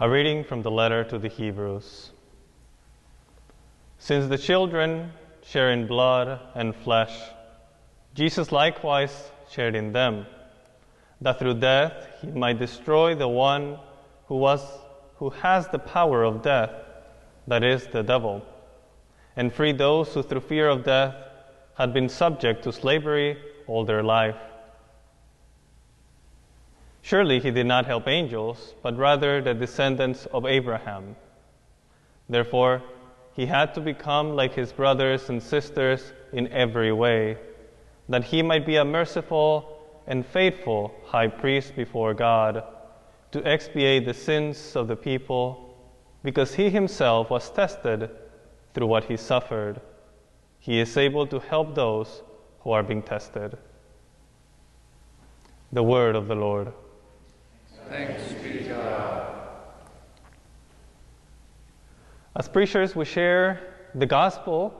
A reading from the letter to the Hebrews. Since the children share in blood and flesh, Jesus likewise shared in them, that through death he might destroy the one who, was, who has the power of death, that is, the devil, and free those who through fear of death had been subject to slavery all their life. Surely he did not help angels, but rather the descendants of Abraham. Therefore, he had to become like his brothers and sisters in every way, that he might be a merciful and faithful high priest before God, to expiate the sins of the people, because he himself was tested through what he suffered. He is able to help those who are being tested. The word of the Lord. Thanks be to God. As preachers, we share the gospel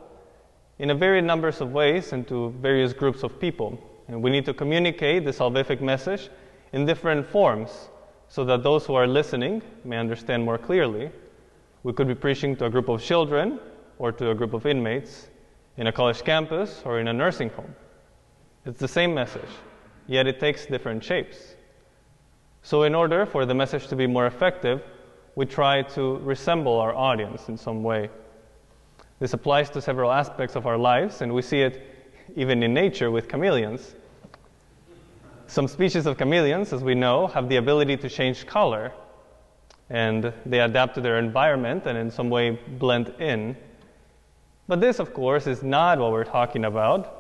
in a very numbers of ways and to various groups of people. And we need to communicate the salvific message in different forms so that those who are listening may understand more clearly. We could be preaching to a group of children or to a group of inmates in a college campus or in a nursing home. It's the same message, yet it takes different shapes. So, in order for the message to be more effective, we try to resemble our audience in some way. This applies to several aspects of our lives, and we see it even in nature with chameleons. Some species of chameleons, as we know, have the ability to change color, and they adapt to their environment and in some way blend in. But this, of course, is not what we're talking about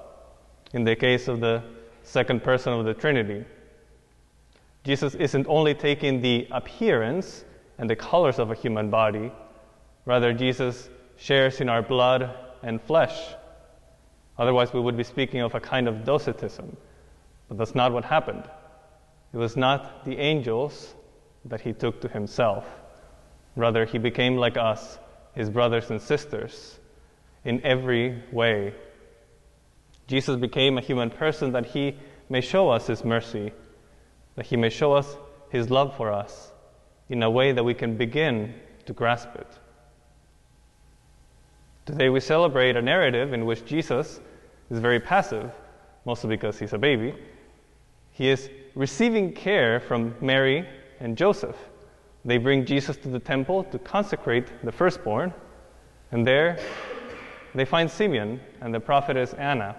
in the case of the second person of the Trinity. Jesus isn't only taking the appearance and the colors of a human body, rather, Jesus shares in our blood and flesh. Otherwise, we would be speaking of a kind of docetism. But that's not what happened. It was not the angels that he took to himself. Rather, he became like us, his brothers and sisters, in every way. Jesus became a human person that he may show us his mercy, that he may show us his love for us in a way that we can begin to grasp it. Today we celebrate a narrative in which Jesus is very passive, mostly because he's a baby. He is receiving care from Mary and Joseph. They bring Jesus to the temple to consecrate the firstborn, and there they find Simeon and the prophetess Anna.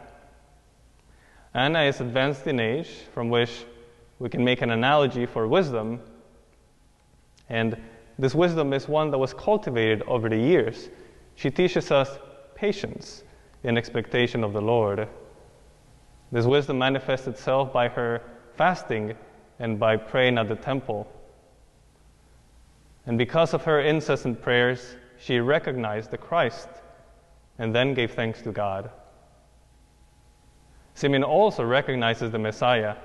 Anna is advanced in age, from which we can make an analogy for wisdom. And this wisdom is one that was cultivated over the years. She teaches us patience in expectation of the Lord. This wisdom manifests itself by her fasting and by praying at the temple. And because of her incessant prayers, she recognized the Christ and then gave thanks to God. Simeon also recognizes the Messiah,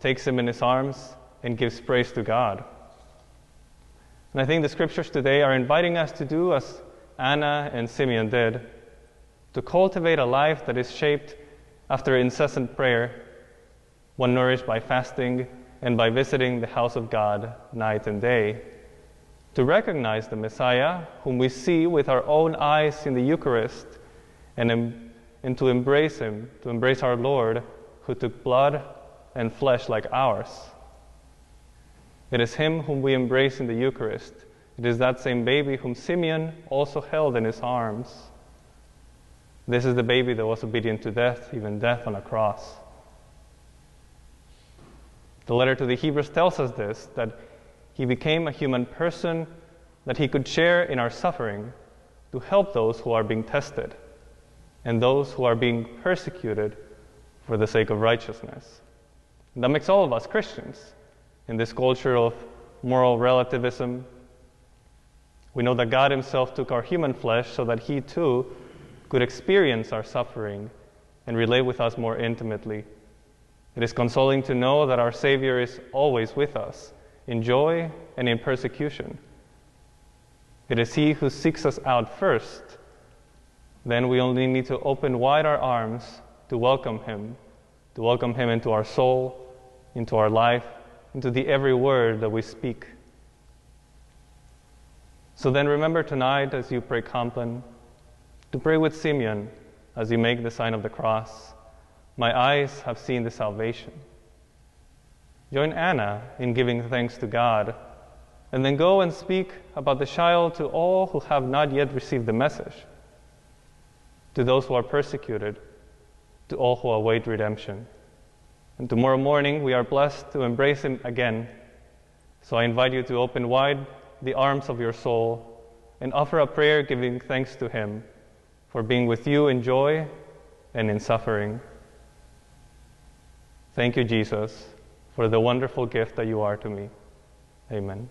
takes him in his arms, and gives praise to God. And I think the scriptures today are inviting us to do as Anna and Simeon did to cultivate a life that is shaped after incessant prayer, one nourished by fasting and by visiting the house of God night and day to recognize the Messiah, whom we see with our own eyes in the Eucharist, and, and to embrace him, to embrace our Lord, who took blood and flesh like ours. It is him whom we embrace in the Eucharist. It is that same baby whom Simeon also held in his arms. This is the baby that was obedient to death, even death on a cross. The letter to the Hebrews tells us this that he became a human person that he could share in our suffering to help those who are being tested and those who are being persecuted for the sake of righteousness. And that makes all of us Christians in this culture of moral relativism. We know that God Himself took our human flesh so that He too could experience our suffering and relate with us more intimately. It is consoling to know that our Savior is always with us in joy and in persecution. It is He who seeks us out first. Then we only need to open wide our arms to welcome Him to welcome him into our soul, into our life, into the every word that we speak. So then remember tonight as you pray Compline to pray with Simeon as you make the sign of the cross. My eyes have seen the salvation. Join Anna in giving thanks to God, and then go and speak about the child to all who have not yet received the message, to those who are persecuted, to all who await redemption. And tomorrow morning, we are blessed to embrace Him again. So I invite you to open wide the arms of your soul and offer a prayer giving thanks to Him for being with you in joy and in suffering. Thank you, Jesus, for the wonderful gift that you are to me. Amen.